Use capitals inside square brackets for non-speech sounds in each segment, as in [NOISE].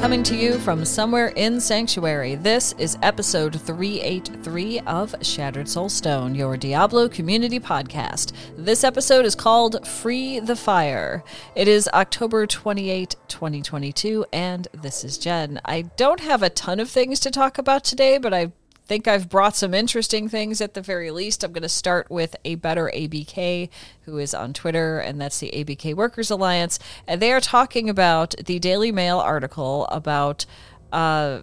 Coming to you from somewhere in Sanctuary, this is episode 383 of Shattered Soulstone, your Diablo community podcast. This episode is called Free the Fire. It is October 28, 2022, and this is Jen. I don't have a ton of things to talk about today, but I think I've brought some interesting things at the very least. I'm going to start with a better ABK, who is on Twitter, and that's the ABK Workers Alliance. And they are talking about the Daily Mail article about uh,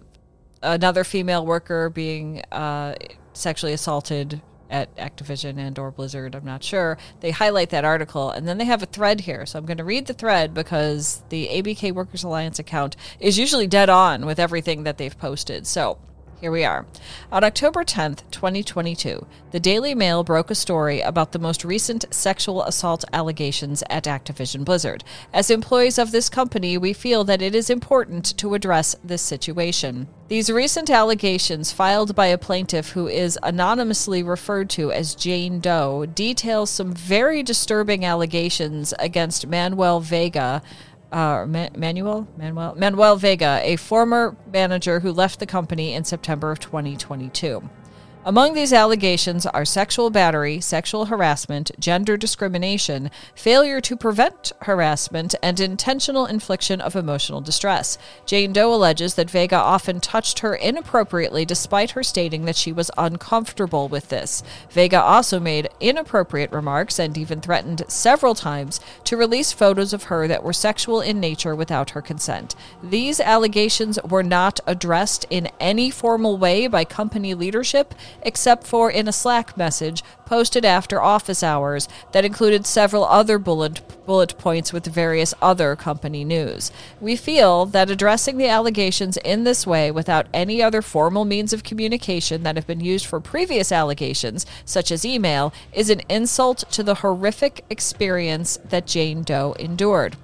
another female worker being uh, sexually assaulted at Activision and or Blizzard, I'm not sure. They highlight that article and then they have a thread here. So I'm going to read the thread because the ABK Workers Alliance account is usually dead on with everything that they've posted. So here we are. On October 10th, 2022, the Daily Mail broke a story about the most recent sexual assault allegations at Activision Blizzard. As employees of this company, we feel that it is important to address this situation. These recent allegations, filed by a plaintiff who is anonymously referred to as Jane Doe, detail some very disturbing allegations against Manuel Vega, uh, Manuel Manuel Manuel Vega, a former manager who left the company in September of 2022. Among these allegations are sexual battery, sexual harassment, gender discrimination, failure to prevent harassment, and intentional infliction of emotional distress. Jane Doe alleges that Vega often touched her inappropriately despite her stating that she was uncomfortable with this. Vega also made inappropriate remarks and even threatened several times to release photos of her that were sexual in nature without her consent. These allegations were not addressed in any formal way by company leadership except for in a Slack message posted after office hours that included several other bullet, bullet points with various other company news. We feel that addressing the allegations in this way without any other formal means of communication that have been used for previous allegations, such as email, is an insult to the horrific experience that Jane Doe endured.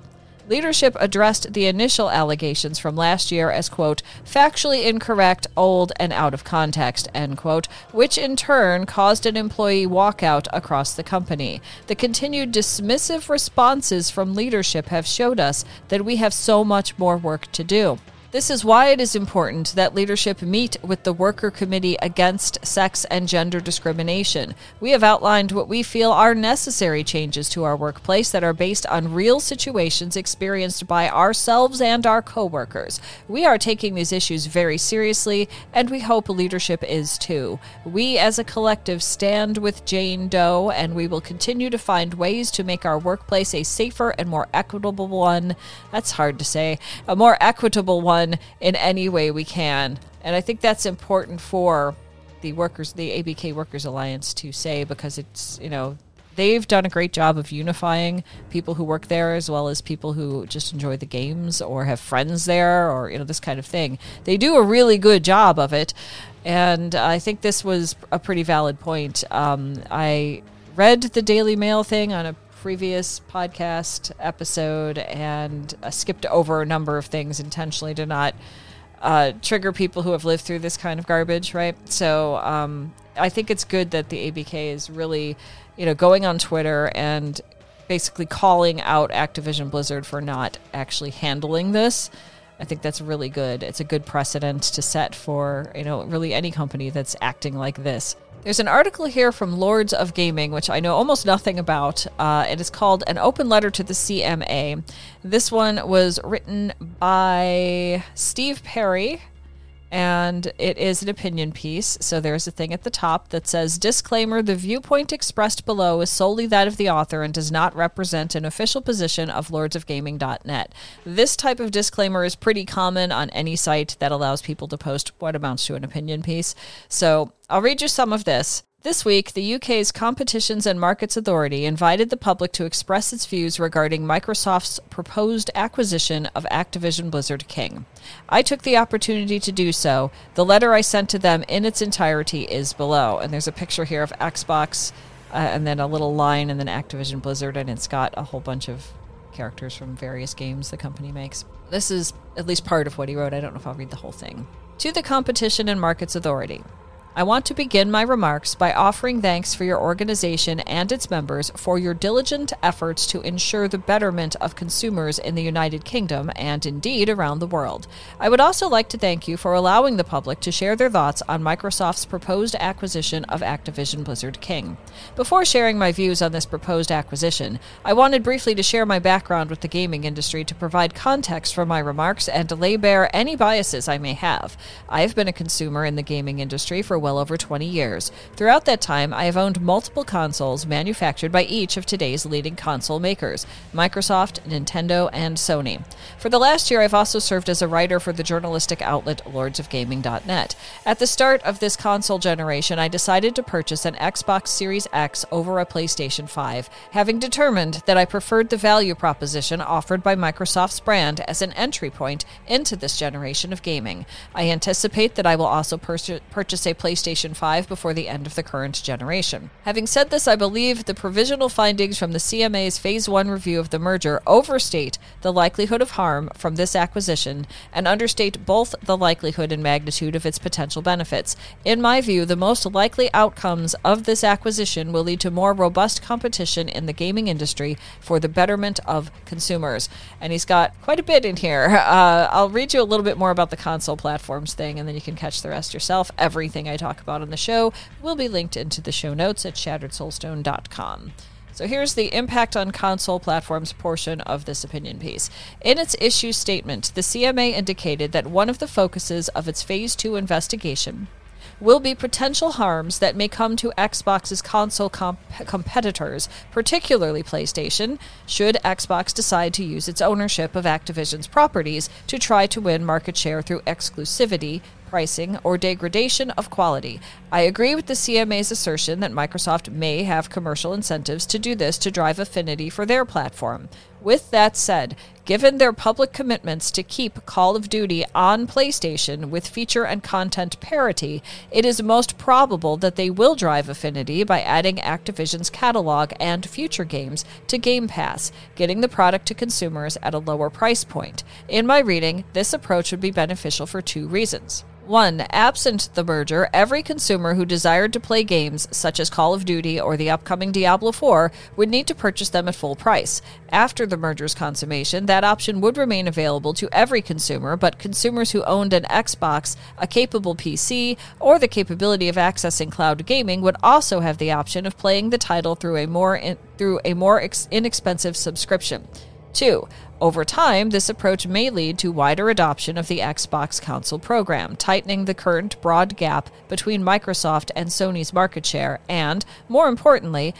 Leadership addressed the initial allegations from last year as, quote, factually incorrect, old, and out of context, end quote, which in turn caused an employee walkout across the company. The continued dismissive responses from leadership have showed us that we have so much more work to do. This is why it is important that leadership meet with the Worker Committee Against Sex and Gender Discrimination. We have outlined what we feel are necessary changes to our workplace that are based on real situations experienced by ourselves and our coworkers. We are taking these issues very seriously, and we hope leadership is too. We as a collective stand with Jane Doe, and we will continue to find ways to make our workplace a safer and more equitable one. That's hard to say. A more equitable one done in any way we can. And I think that's important for the workers, the ABK Workers Alliance to say because it's, you know, they've done a great job of unifying people who work there as well as people who just enjoy the games or have friends there or you know this kind of thing. They do a really good job of it, and I think this was a pretty valid point. Um, I read the Daily Mail thing on a previous podcast episode and uh, skipped over a number of things intentionally to not uh, trigger people who have lived through this kind of garbage, right? So um, I think it's good that the ABK is really, you know, going on Twitter and basically calling out Activision Blizzard for not actually handling this. I think that's really good. It's a good precedent to set for, you know, really any company that's acting like this. There's an article here from Lords of Gaming, which I know almost nothing about. Uh, it is called An Open Letter to the CMA. This one was written by Steve Perry, and it is an opinion piece. So there's a thing at the top that says Disclaimer The viewpoint expressed below is solely that of the author and does not represent an official position of lordsofgaming.net. This type of disclaimer is pretty common on any site that allows people to post what amounts to an opinion piece. So I'll read you some of this. This week, the UK's Competitions and Markets Authority invited the public to express its views regarding Microsoft's proposed acquisition of Activision Blizzard King. I took the opportunity to do so. The letter I sent to them in its entirety is below, and there's a picture here of Xbox uh, and then a little line and then Activision Blizzard, and it's got a whole bunch of characters from various games the company makes. This is at least part of what he wrote. I don't know if I'll read the whole thing. To the Competition and Markets Authority. I want to begin my remarks by offering thanks for your organization and its members for your diligent efforts to ensure the betterment of consumers in the United Kingdom and indeed around the world. I would also like to thank you for allowing the public to share their thoughts on Microsoft's proposed acquisition of Activision Blizzard King. Before sharing my views on this proposed acquisition, I wanted briefly to share my background with the gaming industry to provide context for my remarks and to lay bare any biases I may have. I have been a consumer in the gaming industry for well over 20 years. Throughout that time, I have owned multiple consoles manufactured by each of today's leading console makers Microsoft, Nintendo, and Sony. For the last year, I've also served as a writer for the journalistic outlet lordsofgaming.net. At the start of this console generation, I decided to purchase an Xbox Series X over a PlayStation 5, having determined that I preferred the value proposition offered by Microsoft's brand as an entry point into this generation of gaming. I anticipate that I will also pur- purchase a PlayStation PlayStation 5 before the end of the current generation. Having said this, I believe the provisional findings from the CMA's Phase 1 review of the merger overstate the likelihood of harm from this acquisition and understate both the likelihood and magnitude of its potential benefits. In my view, the most likely outcomes of this acquisition will lead to more robust competition in the gaming industry for the betterment of consumers. And he's got quite a bit in here. Uh, I'll read you a little bit more about the console platforms thing, and then you can catch the rest yourself. Everything I talk about on the show will be linked into the show notes at shatteredsoulstone.com. So here's the impact on console platforms portion of this opinion piece. In its issue statement, the CMA indicated that one of the focuses of its Phase 2 investigation will be potential harms that may come to Xbox's console comp- competitors, particularly PlayStation, should Xbox decide to use its ownership of Activision's properties to try to win market share through exclusivity, pricing, or degradation of quality. I agree with the CMA's assertion that Microsoft may have commercial incentives to do this to drive affinity for their platform. With that said, given their public commitments to keep Call of Duty on PlayStation with feature and content parity, it is most probable that they will drive affinity by adding Activision's catalog and future games to Game Pass, getting the product to consumers at a lower price point. In my reading, this approach would be beneficial for two reasons. One, absent the merger, every consumer who desired to play games such as Call of Duty or the upcoming Diablo 4 would need to purchase them at full price. After the merger's consummation, that option would remain available to every consumer, but consumers who owned an Xbox, a capable PC, or the capability of accessing cloud gaming would also have the option of playing the title through a more in, through a more ex- inexpensive subscription. Two, over time, this approach may lead to wider adoption of the Xbox console program, tightening the current broad gap between Microsoft and Sony's market share and, more importantly,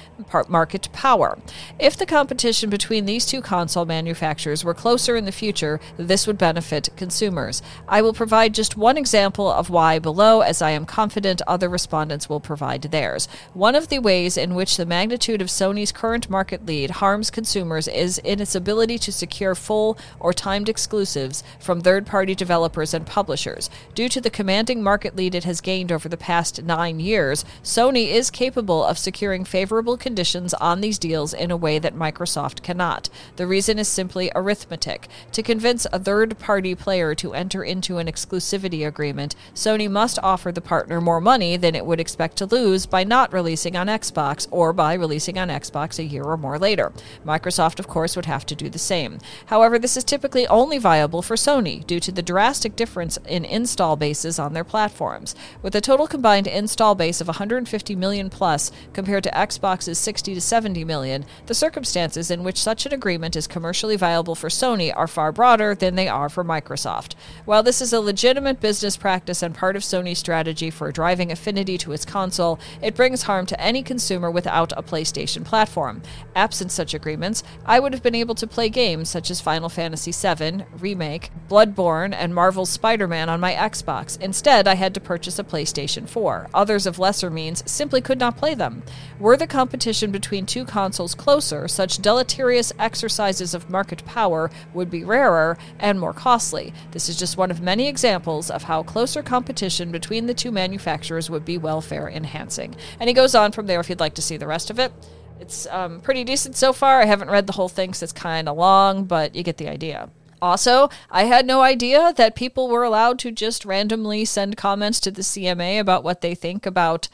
market power. If the competition between these two console manufacturers were closer in the future, this would benefit consumers. I will provide just one example of why below, as I am confident other respondents will provide theirs. One of the ways in which the magnitude of Sony's current market lead harms consumers is in its ability to secure full or timed exclusives from third party developers and publishers. Due to the commanding market lead it has gained over the past nine years, Sony is capable of securing favorable conditions on these deals in a way that Microsoft cannot. The reason is simply arithmetic. To convince a third party player to enter into an exclusivity agreement, Sony must offer the partner more money than it would expect to lose by not releasing on Xbox or by releasing on Xbox a year or more later. Microsoft, of course, would have to do the same. However, this is typically only viable for Sony due to the drastic difference in install bases on their platforms. With a total combined install base of 150 million plus compared to Xbox's 60 to 70 million, the circumstances in which such an agreement is commercially viable for Sony are far broader than they are for Microsoft. While this is a legitimate business practice and part of Sony's strategy for driving affinity to its console, it brings harm to any consumer without a PlayStation platform. Absent such agreements, I would have been able to play games such as Final Fantasy VII Remake, Bloodborne, and Marvel's Spider Man on my Xbox. Instead, I had to purchase a PlayStation 4. Others of lesser means simply could not play them. Were the competition between two consoles closer, such deleterious exercises of market power would be rarer and more costly. This is just one of many examples of how closer competition between the two manufacturers would be welfare enhancing. And he goes on from there if you'd like to see the rest of it. It's um, pretty decent so far. I haven't read the whole thing, so it's kind of long, but you get the idea. Also, I had no idea that people were allowed to just randomly send comments to the CMA about what they think about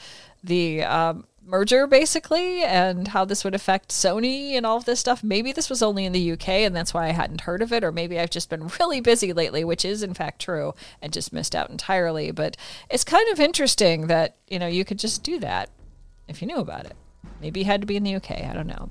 the um, merger, basically, and how this would affect Sony and all of this stuff. Maybe this was only in the UK, and that's why I hadn't heard of it, or maybe I've just been [LAUGHS] really busy lately, which is in fact true, and just missed out entirely. But it's kind of interesting that you know you could just do that if you knew about it. Maybe you had to be in the UK. I don't know.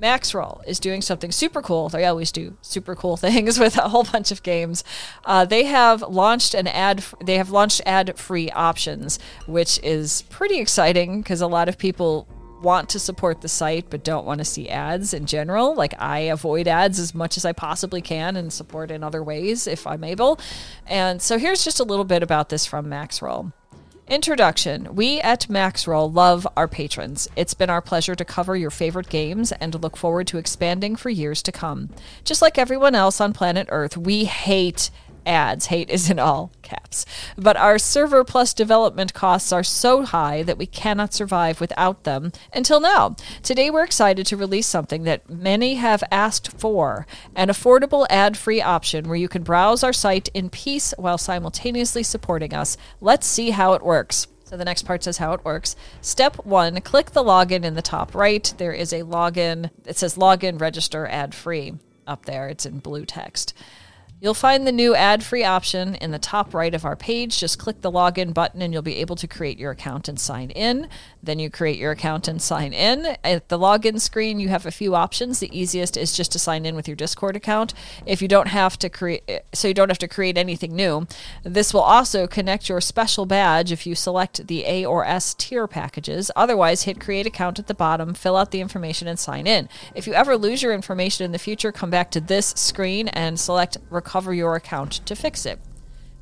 Maxroll is doing something super cool. They always do super cool [LAUGHS] things with a whole bunch of games. Uh, they have launched an ad. They have launched ad-free options, which is pretty exciting because a lot of people want to support the site but don't want to see ads in general. Like I avoid ads as much as I possibly can and support in other ways if I'm able. And so here's just a little bit about this from Maxroll. Introduction. We at Maxroll love our patrons. It's been our pleasure to cover your favorite games and look forward to expanding for years to come. Just like everyone else on planet Earth, we hate ads. Hate is in all caps. But our server plus development costs are so high that we cannot survive without them until now. Today we're excited to release something that many have asked for an affordable ad free option where you can browse our site in peace while simultaneously supporting us. Let's see how it works. So the next part says how it works. Step one, click the login in the top right. There is a login. It says login register ad free up there. It's in blue text. You'll find the new ad free option in the top right of our page. Just click the login button and you'll be able to create your account and sign in. Then you create your account and sign in. At the login screen, you have a few options. The easiest is just to sign in with your Discord account. If you don't have to create, so you don't have to create anything new. This will also connect your special badge if you select the A or S tier packages. Otherwise, hit create account at the bottom, fill out the information, and sign in. If you ever lose your information in the future, come back to this screen and select recover your account to fix it.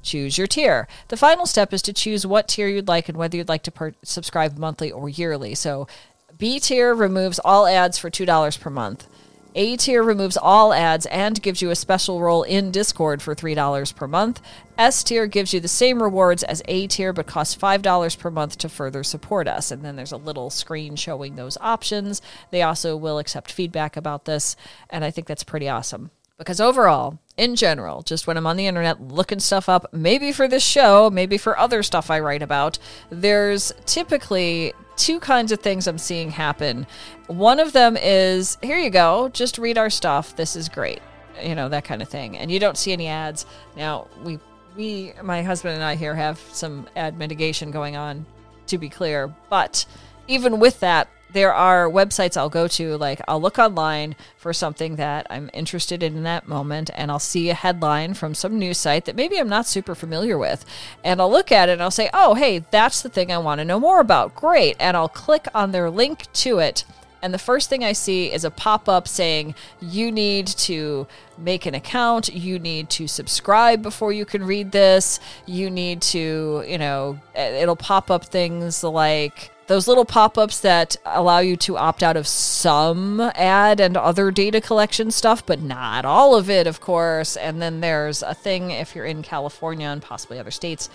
Choose your tier. The final step is to choose what tier you'd like and whether you'd like to per- subscribe monthly or yearly. So, B tier removes all ads for $2 per month. A tier removes all ads and gives you a special role in Discord for $3 per month. S tier gives you the same rewards as A tier but costs $5 per month to further support us. And then there's a little screen showing those options. They also will accept feedback about this, and I think that's pretty awesome. Because overall, in general, just when I'm on the internet looking stuff up, maybe for this show, maybe for other stuff I write about, there's typically two kinds of things I'm seeing happen. One of them is here you go, just read our stuff. This is great. You know, that kind of thing. And you don't see any ads. Now, we we my husband and I here have some ad mitigation going on to be clear, but even with that, there are websites I'll go to, like I'll look online for something that I'm interested in in that moment, and I'll see a headline from some news site that maybe I'm not super familiar with. And I'll look at it and I'll say, oh, hey, that's the thing I want to know more about. Great. And I'll click on their link to it. And the first thing I see is a pop up saying, you need to make an account, you need to subscribe before you can read this, you need to, you know, it'll pop up things like, those little pop-ups that allow you to opt out of some ad and other data collection stuff but not all of it of course. And then there's a thing if you're in california and possibly other states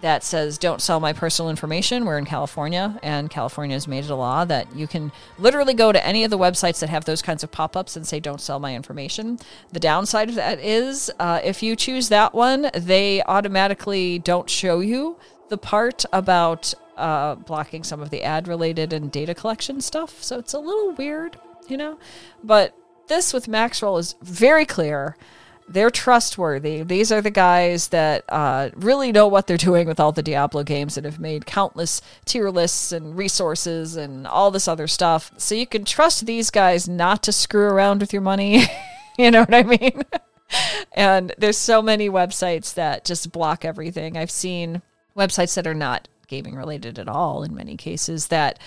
that says don't sell my personal information. We're in california and california has made it a law that you can literally go to any of the websites that have those kinds of pop-ups and say don't sell my information. The downside of that is uh, if you choose that one they automatically don't show you the part about uh, blocking some of the ad related and data collection stuff. So it's a little weird, you know? But this with Maxroll is very clear. They're trustworthy. These are the guys that uh, really know what they're doing with all the Diablo games and have made countless tier lists and resources and all this other stuff. So you can trust these guys not to screw around with your money. [LAUGHS] you know what I mean? [LAUGHS] and there's so many websites that just block everything. I've seen websites that are not gaming related at all in many cases that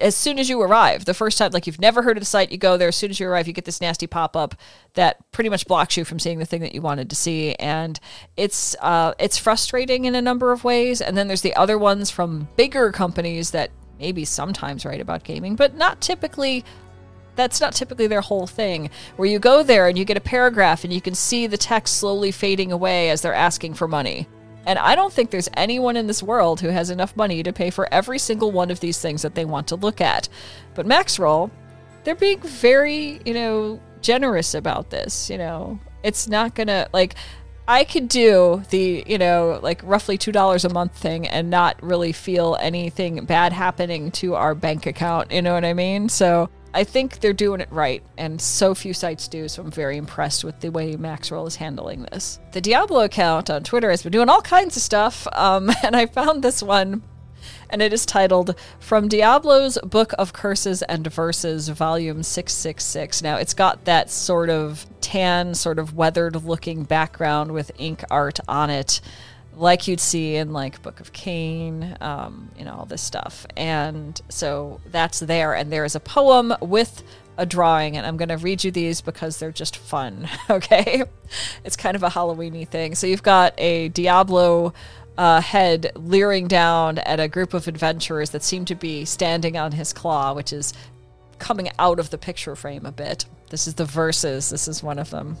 as soon as you arrive, the first time, like you've never heard of the site, you go there. As soon as you arrive, you get this nasty pop up that pretty much blocks you from seeing the thing that you wanted to see, and it's uh, it's frustrating in a number of ways. And then there's the other ones from bigger companies that maybe sometimes write about gaming, but not typically. That's not typically their whole thing. Where you go there and you get a paragraph and you can see the text slowly fading away as they're asking for money. And I don't think there's anyone in this world who has enough money to pay for every single one of these things that they want to look at. But Maxroll, they're being very, you know, generous about this. You know, it's not gonna like. I could do the, you know, like roughly $2 a month thing and not really feel anything bad happening to our bank account. You know what I mean? So I think they're doing it right, and so few sites do, so I'm very impressed with the way Maxroll is handling this. The Diablo account on Twitter has been doing all kinds of stuff, um, [LAUGHS] and I found this one, and it is titled From Diablo's Book of Curses and Verses, Volume 666. Now, it's got that sort of tan, sort of weathered looking background with ink art on it like you'd see in like Book of Cain, um, you know, all this stuff. And so that's there. And there is a poem with a drawing, and I'm going to read you these because they're just fun. [LAUGHS] Okay, it's kind of a Halloweeny thing. So you've got a Diablo. Uh, head leering down at a group of adventurers that seem to be standing on his claw, which is coming out of the picture frame a bit. This is the verses. This is one of them.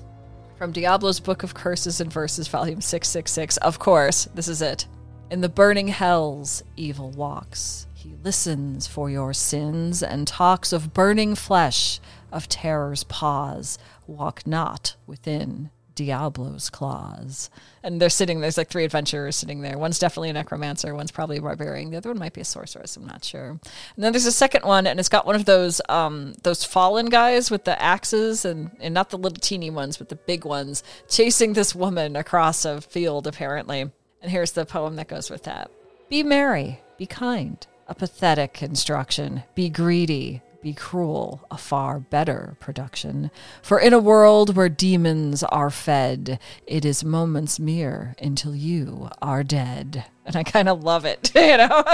From Diablo's Book of Curses and Verses, Volume 666. Of course, this is it. In the burning hells, evil walks. He listens for your sins and talks of burning flesh, of terror's paws. Walk not within Diablo's claws. And they're sitting, there's like three adventurers sitting there. One's definitely a necromancer, one's probably a barbarian, the other one might be a sorceress, I'm not sure. And then there's a second one, and it's got one of those um, those fallen guys with the axes, and, and not the little teeny ones, but the big ones, chasing this woman across a field, apparently. And here's the poem that goes with that Be merry, be kind, a pathetic instruction, be greedy, be cruel, a far better production. For in a world where demons are fed, it is moments mere until you are dead. And I kind of love it, [LAUGHS] you know?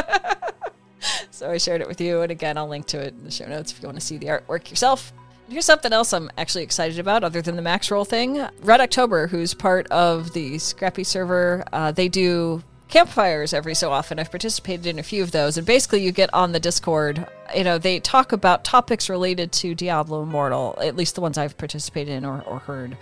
[LAUGHS] so I shared it with you. And again, I'll link to it in the show notes if you want to see the artwork yourself. Here's something else I'm actually excited about, other than the Maxroll thing. Red October, who's part of the Scrappy server, uh, they do campfires every so often. I've participated in a few of those, and basically, you get on the Discord. You know, they talk about topics related to Diablo Immortal, at least the ones I've participated in or, or heard.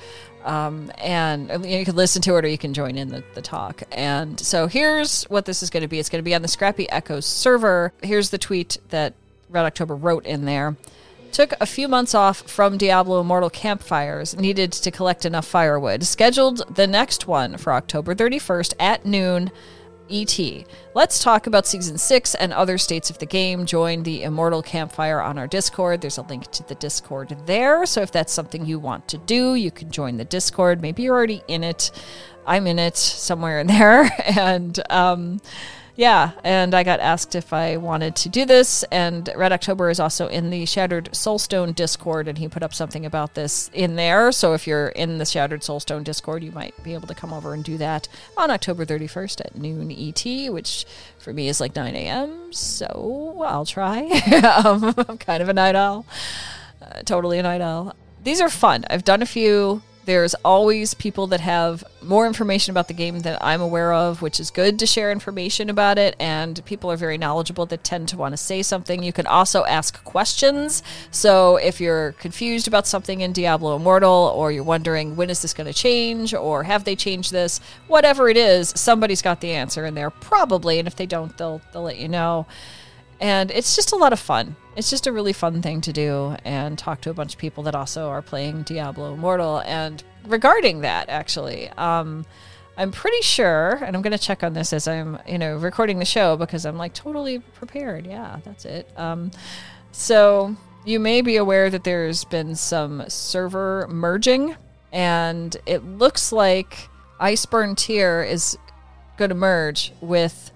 Um, and you, know, you, can listen to it or you can join in the, the talk. And so here's what this is going to be it's going to be on the Scrappy Echoes server. Here's the tweet that Red October wrote in there. Took a few months off from Diablo Immortal campfires, needed to collect enough firewood. Scheduled the next one for October 31st at noon ET. Let's talk about season six and other states of the game. Join the Immortal Campfire on our Discord. There's a link to the Discord there. So if that's something you want to do, you can join the Discord. Maybe you're already in it. I'm in it somewhere in [LAUGHS] there. And, um, yeah, and I got asked if I wanted to do this. And Red October is also in the Shattered Soulstone Discord, and he put up something about this in there. So if you're in the Shattered Soulstone Discord, you might be able to come over and do that on October 31st at noon ET, which for me is like 9 a.m. So I'll try. [LAUGHS] um, I'm kind of a night owl, uh, totally a night owl. These are fun. I've done a few. There's always people that have more information about the game than I'm aware of, which is good to share information about it. And people are very knowledgeable that tend to want to say something. You can also ask questions. So if you're confused about something in Diablo Immortal, or you're wondering when is this going to change, or have they changed this, whatever it is, somebody's got the answer in there probably. And if they don't, they'll they'll let you know. And it's just a lot of fun. It's just a really fun thing to do and talk to a bunch of people that also are playing Diablo Immortal. And regarding that, actually, um, I'm pretty sure, and I'm going to check on this as I'm, you know, recording the show because I'm like totally prepared. Yeah, that's it. Um, so you may be aware that there's been some server merging, and it looks like Iceburn Tier is going to merge with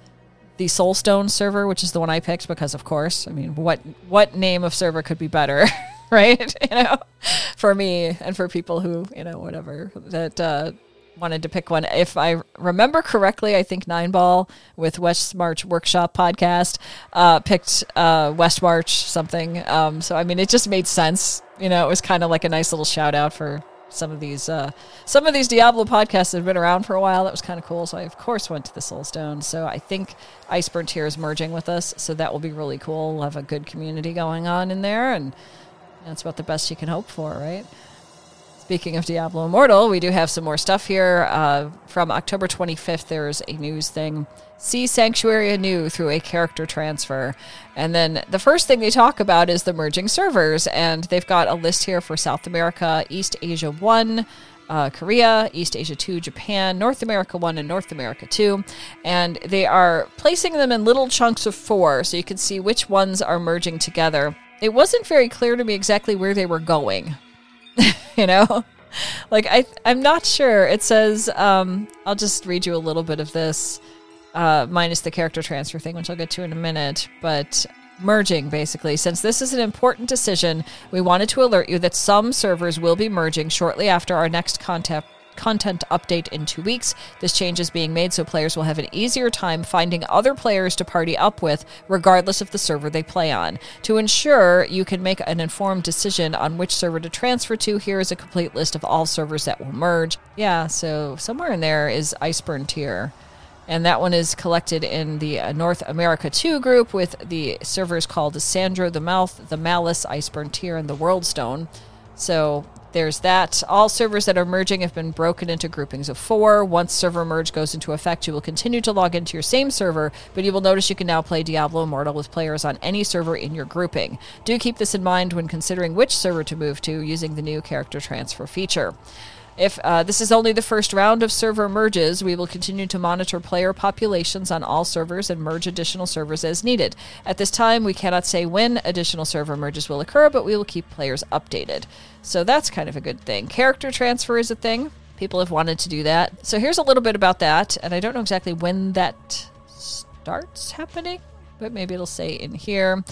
the Soulstone server, which is the one I picked because, of course, I mean, what what name of server could be better, [LAUGHS] right? [LAUGHS] you know, for me and for people who you know whatever that uh, wanted to pick one. If I remember correctly, I think Nine Ball with West March Workshop podcast uh, picked uh, West March something. Um, so I mean, it just made sense. You know, it was kind of like a nice little shout out for some of these uh, some of these Diablo podcasts have been around for a while. That was kind of cool. So I of course went to the Soulstone. So I think Iceburn Tear is merging with us. So that will be really cool. We'll have a good community going on in there, and that's about the best you can hope for, right? Speaking of Diablo Immortal, we do have some more stuff here. Uh, from October 25th, there's a news thing. See Sanctuary anew through a character transfer. And then the first thing they talk about is the merging servers. And they've got a list here for South America, East Asia 1, uh, Korea, East Asia 2, Japan, North America 1, and North America 2. And they are placing them in little chunks of four so you can see which ones are merging together. It wasn't very clear to me exactly where they were going. [LAUGHS] [LAUGHS] you know? Like I I'm not sure. It says um I'll just read you a little bit of this uh minus the character transfer thing which I'll get to in a minute, but merging basically. Since this is an important decision, we wanted to alert you that some servers will be merging shortly after our next contact content update in two weeks. This change is being made so players will have an easier time finding other players to party up with, regardless of the server they play on. To ensure you can make an informed decision on which server to transfer to, here is a complete list of all servers that will merge. Yeah, so somewhere in there is Iceburn Tier. And that one is collected in the North America 2 group with the servers called Sandro the Mouth, the Malice, Iceburn Tier, and the Worldstone. So there's that. All servers that are merging have been broken into groupings of four. Once server merge goes into effect, you will continue to log into your same server, but you will notice you can now play Diablo Immortal with players on any server in your grouping. Do keep this in mind when considering which server to move to using the new character transfer feature. If uh, this is only the first round of server merges, we will continue to monitor player populations on all servers and merge additional servers as needed. At this time, we cannot say when additional server merges will occur, but we will keep players updated. So that's kind of a good thing. Character transfer is a thing. People have wanted to do that. So here's a little bit about that, and I don't know exactly when that starts happening, but maybe it'll say in here.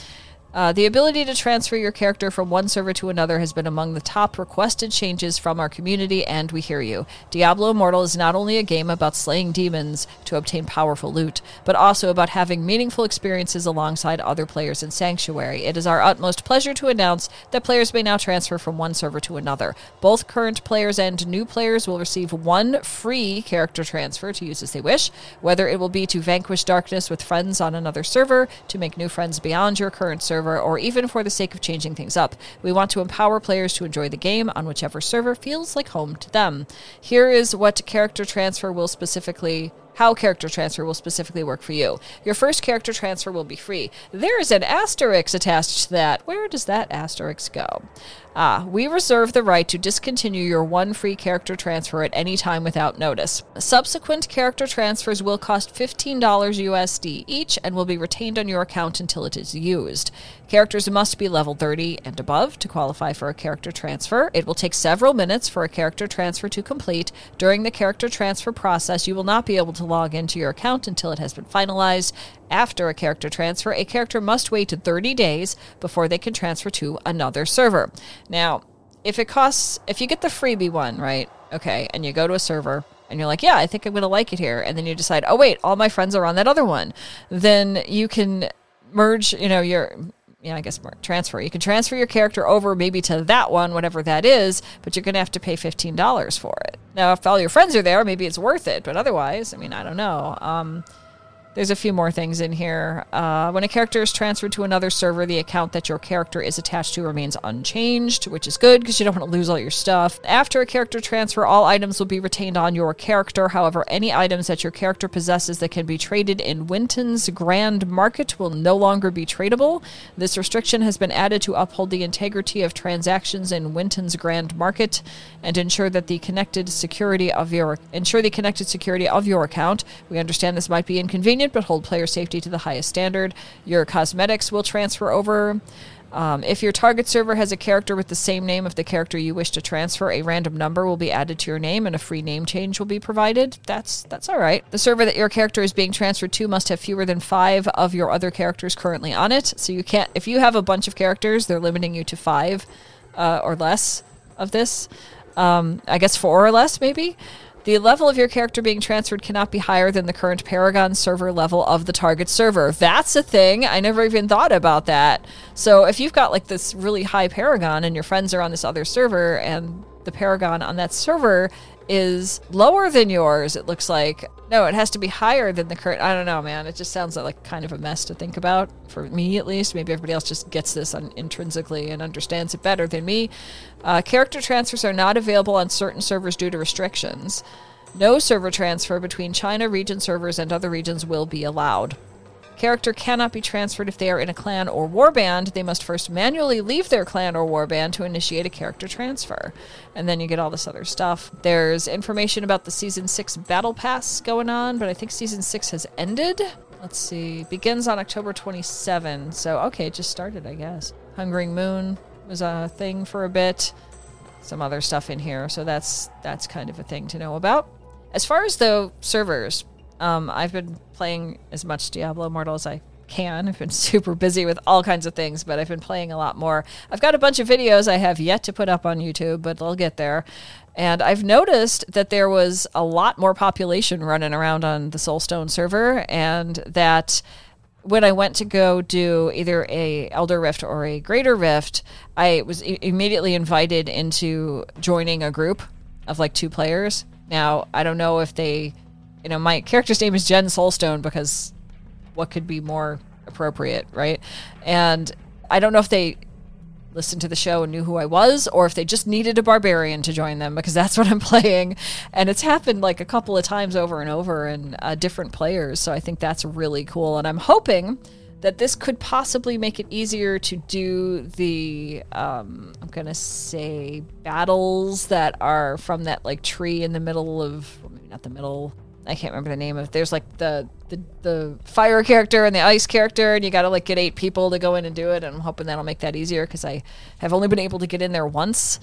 Uh, the ability to transfer your character from one server to another has been among the top requested changes from our community, and we hear you. Diablo Immortal is not only a game about slaying demons to obtain powerful loot, but also about having meaningful experiences alongside other players in Sanctuary. It is our utmost pleasure to announce that players may now transfer from one server to another. Both current players and new players will receive one free character transfer to use as they wish, whether it will be to vanquish darkness with friends on another server, to make new friends beyond your current server server, or even for the sake of changing things up. We want to empower players to enjoy the game on whichever server feels like home to them. Here is what character transfer will specifically how character transfer will specifically work for you. Your first character transfer will be free. There is an asterisk attached to that. Where does that asterisk go? Ah, we reserve the right to discontinue your one free character transfer at any time without notice. Subsequent character transfers will cost $15 USD each and will be retained on your account until it is used. Characters must be level 30 and above to qualify for a character transfer. It will take several minutes for a character transfer to complete. During the character transfer process, you will not be able to log into your account until it has been finalized. After a character transfer, a character must wait 30 days before they can transfer to another server. Now, if it costs, if you get the freebie one, right? Okay, and you go to a server and you're like, yeah, I think I'm going to like it here. And then you decide, oh, wait, all my friends are on that other one. Then you can merge, you know, your yeah, I guess more transfer. You can transfer your character over maybe to that one, whatever that is, but you're going to have to pay $15 for it. Now, if all your friends are there, maybe it's worth it, but otherwise, I mean, I don't know. Um, there's a few more things in here. Uh, when a character is transferred to another server, the account that your character is attached to remains unchanged, which is good because you don't want to lose all your stuff. After a character transfer, all items will be retained on your character. However, any items that your character possesses that can be traded in Winton's Grand Market will no longer be tradable. This restriction has been added to uphold the integrity of transactions in Winton's Grand Market and ensure that the connected security of your ensure the connected security of your account. We understand this might be inconvenient convenient, but hold player safety to the highest standard. Your cosmetics will transfer over. Um, if your target server has a character with the same name of the character you wish to transfer, a random number will be added to your name and a free name change will be provided. That's that's all right. The server that your character is being transferred to must have fewer than five of your other characters currently on it. So you can't if you have a bunch of characters, they're limiting you to five uh, or less of this. Um, I guess four or less, maybe. The level of your character being transferred cannot be higher than the current Paragon server level of the target server. That's a thing. I never even thought about that. So if you've got like this really high Paragon and your friends are on this other server and the Paragon on that server is lower than yours, it looks like. No, it has to be higher than the current. I don't know, man. It just sounds like kind of a mess to think about, for me at least. Maybe everybody else just gets this un- intrinsically and understands it better than me. Uh, character transfers are not available on certain servers due to restrictions. No server transfer between China region servers and other regions will be allowed. Character cannot be transferred if they are in a clan or warband. They must first manually leave their clan or warband to initiate a character transfer. And then you get all this other stuff. There's information about the Season 6 Battle Pass going on, but I think Season 6 has ended. Let's see. Begins on October 27. So, okay, it just started, I guess. Hungering Moon was a thing for a bit. Some other stuff in here. So that's that's kind of a thing to know about. As far as the servers, um, I've been playing as much Diablo Immortal as I can. I've been [LAUGHS] super busy with all kinds of things, but I've been playing a lot more. I've got a bunch of videos I have yet to put up on YouTube, but they'll get there. And I've noticed that there was a lot more population running around on the Soulstone server, and that when I went to go do either a Elder Rift or a Greater Rift, I was I- immediately invited into joining a group of like two players. Now I don't know if they you know, my character's name is Jen Soulstone because what could be more appropriate, right? And I don't know if they listened to the show and knew who I was, or if they just needed a barbarian to join them because that's [LAUGHS] what I'm playing. And it's happened like a couple of times over and over and uh, different players. So I think that's really cool. And I'm hoping that this could possibly make it easier to do the um, I'm gonna say battles that are from that like tree in the middle of maybe not the middle I can't remember the name of. There's like the, the the fire character and the ice character, and you got to like get eight people to go in and do it. And I'm hoping that'll make that easier because I have only been able to get in there once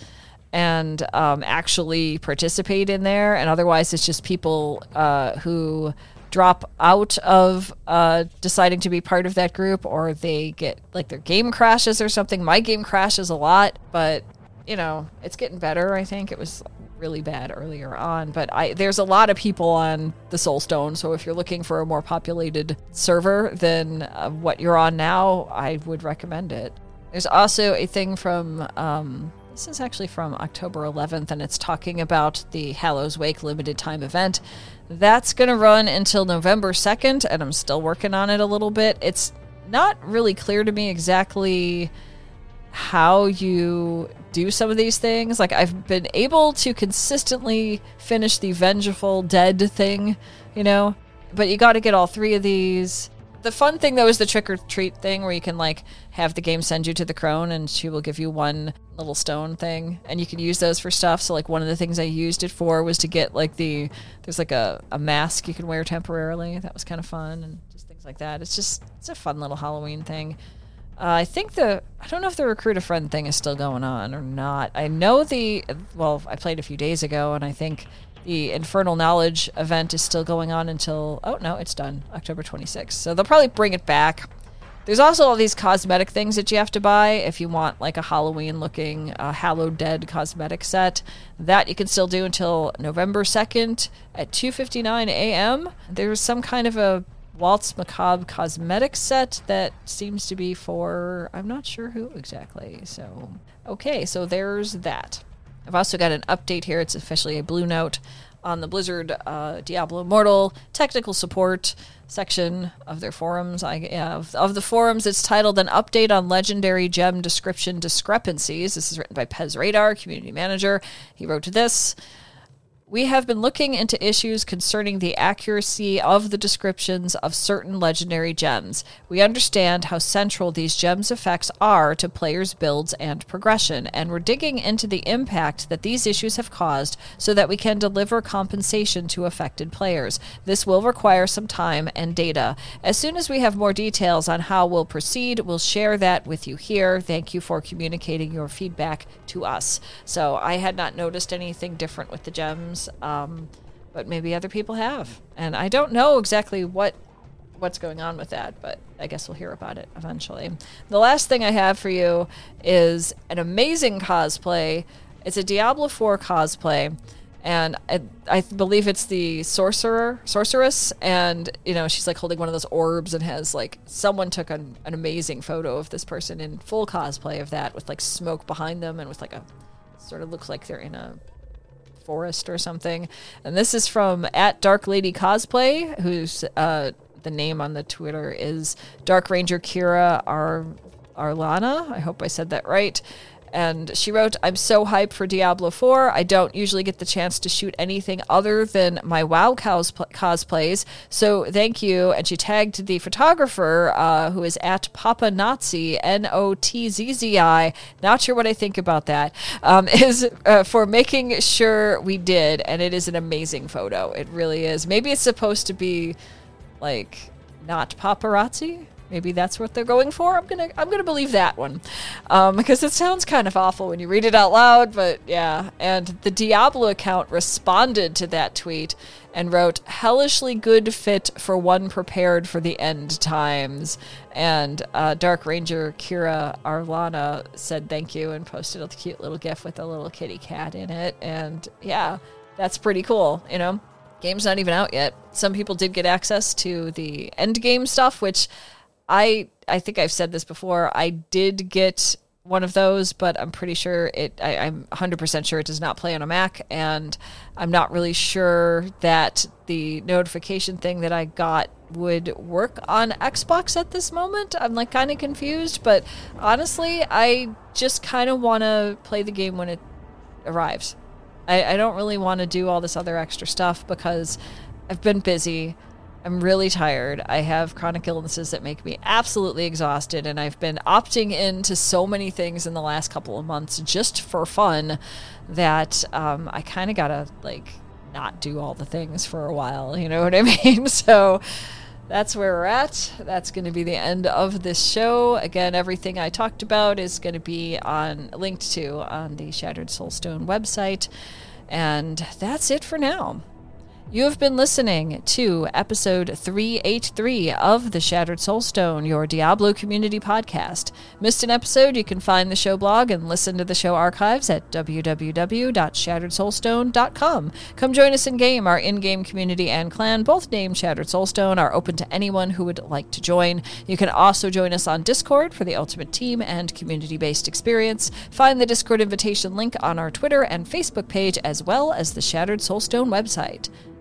and um, actually participate in there, and otherwise it's just people uh, who drop out of uh, deciding to be part of that group, or they get like their game crashes or something. My game crashes a lot, but you know it's getting better. I think it was really bad earlier on, but I there's a lot of people on the Soulstone, so if you're looking for a more populated server than uh, what you're on now, I would recommend it. There's also a thing from um, this is actually from October 11th, and it's talking about the Hallows Wake limited time event. That's going to run until November 2nd, and I'm still working on it a little bit. It's not really clear to me exactly how you do some of these things. Like I've been able to consistently finish the vengeful dead thing, you know, but you got to get all three of these. The fun thing though is the trick or treat thing where you can like have the game send you to the crone and she will give you one little stone thing and you can use those for stuff. So like one of the things I used it for was to get like the there's like a, a mask you can wear temporarily. That was kind of fun and just things like that. It's just it's a fun little Halloween thing. Uh, I think the I don't know if the recruit a friend thing is still going on or not. I know the well, I played a few days ago, and I think the Infernal Knowledge event is still going on until oh no, it's done October 26th. So they'll probably bring it back. There's also all these cosmetic things that you have to buy if you want like a Halloween looking uh, Hallowed Dead cosmetic set. That you can still do until November 2nd at 2:59 a.m. There's some kind of a Waltz Macabre cosmetic set that seems to be for I'm not sure who exactly. So, okay, so there's that. I've also got an update here. It's officially a blue note on the Blizzard uh, Diablo Immortal technical support section of their forums. I yeah, of, of the forums, it's titled "An Update on Legendary Gem Description Discrepancies." This is written by Pez Radar, community manager. He wrote to this. We have been looking into issues concerning the accuracy of the descriptions of certain legendary gems. We understand how central these gems' effects are to players' builds and progression, and we're digging into the impact that these issues have caused so that we can deliver compensation to affected players. This will require some time and data. As soon as we have more details on how we'll proceed, we'll share that with you here. Thank you for communicating your feedback to us. So I had not noticed anything different with the gems um, but maybe other people have, and I don't know exactly what what's going on with that, but I guess we'll hear about it eventually. The last thing I have for you is an amazing cosplay. It's a Diablo 4 cosplay, and I, I believe it's the sorcerer sorceress and you know she's like holding one of those orbs and has like someone took an, an amazing photo of this person in full cosplay of that with like smoke behind them and with like a sort of looks like they're in a forest or something. And this is from at dark lady cosplay who's uh the name on the twitter is dark ranger kira Ar- arlana. I hope i said that right and she wrote, I'm so hyped for Diablo 4. I don't usually get the chance to shoot anything other than my WoW cosp- cosplays. So thank you. And she tagged the photographer, uh, who is at Papa Nazi, N O T Z Z I. Not sure what I think about that. Um, [LAUGHS] is uh, for making sure we did. And it is an amazing photo. It really is. Maybe it's supposed to be like not paparazzi maybe that's what they're going for. I'm gonna I'm gonna believe that one um, because it sounds kind of awful when you read it out loud. But yeah, and the Diablo account responded to that tweet and wrote hellishly good fit for one prepared for the end times. And uh, Dark Ranger Kira Arlana said thank you and posted a cute little gif with a little kitty cat in it. And yeah, that's pretty cool, you know. Game's not even out yet. Some people did get access to the end game stuff, which I I think I've said this before. I did get one of those, but I'm pretty sure it. I, am 100% sure it does not play on a Mac, and I'm not really sure that the notification thing that I got would work on Xbox at this moment. I'm like kind of confused, but honestly, I just kind of want to play the game when it arrives. I, I don't really want to do all this other extra stuff because I've been busy. I'm really tired. I have chronic illnesses that make me absolutely exhausted, and I've been opting into so many things in the last couple of months just for fun that um, I kind of gotta like not do all the things for a while. You know what I [LAUGHS] mean? so that's where we're at. That's going to be the end of this show. Again, everything I talked about is going to be on linked to on the Shattered Soulstone website. And that's it for now. You have been listening to episode 383 of The Shattered Soulstone, your Diablo community podcast. Missed an episode? You can find the show blog and listen to the show archives at www.shatteredsoulstone.com. Come join us in game. Our in game community and clan, both named Shattered Soulstone, are open to anyone who would like to join. You can also join us on Discord for the ultimate team and community based experience. Find the Discord invitation link on our Twitter and Facebook page, as well as the Shattered Soulstone website.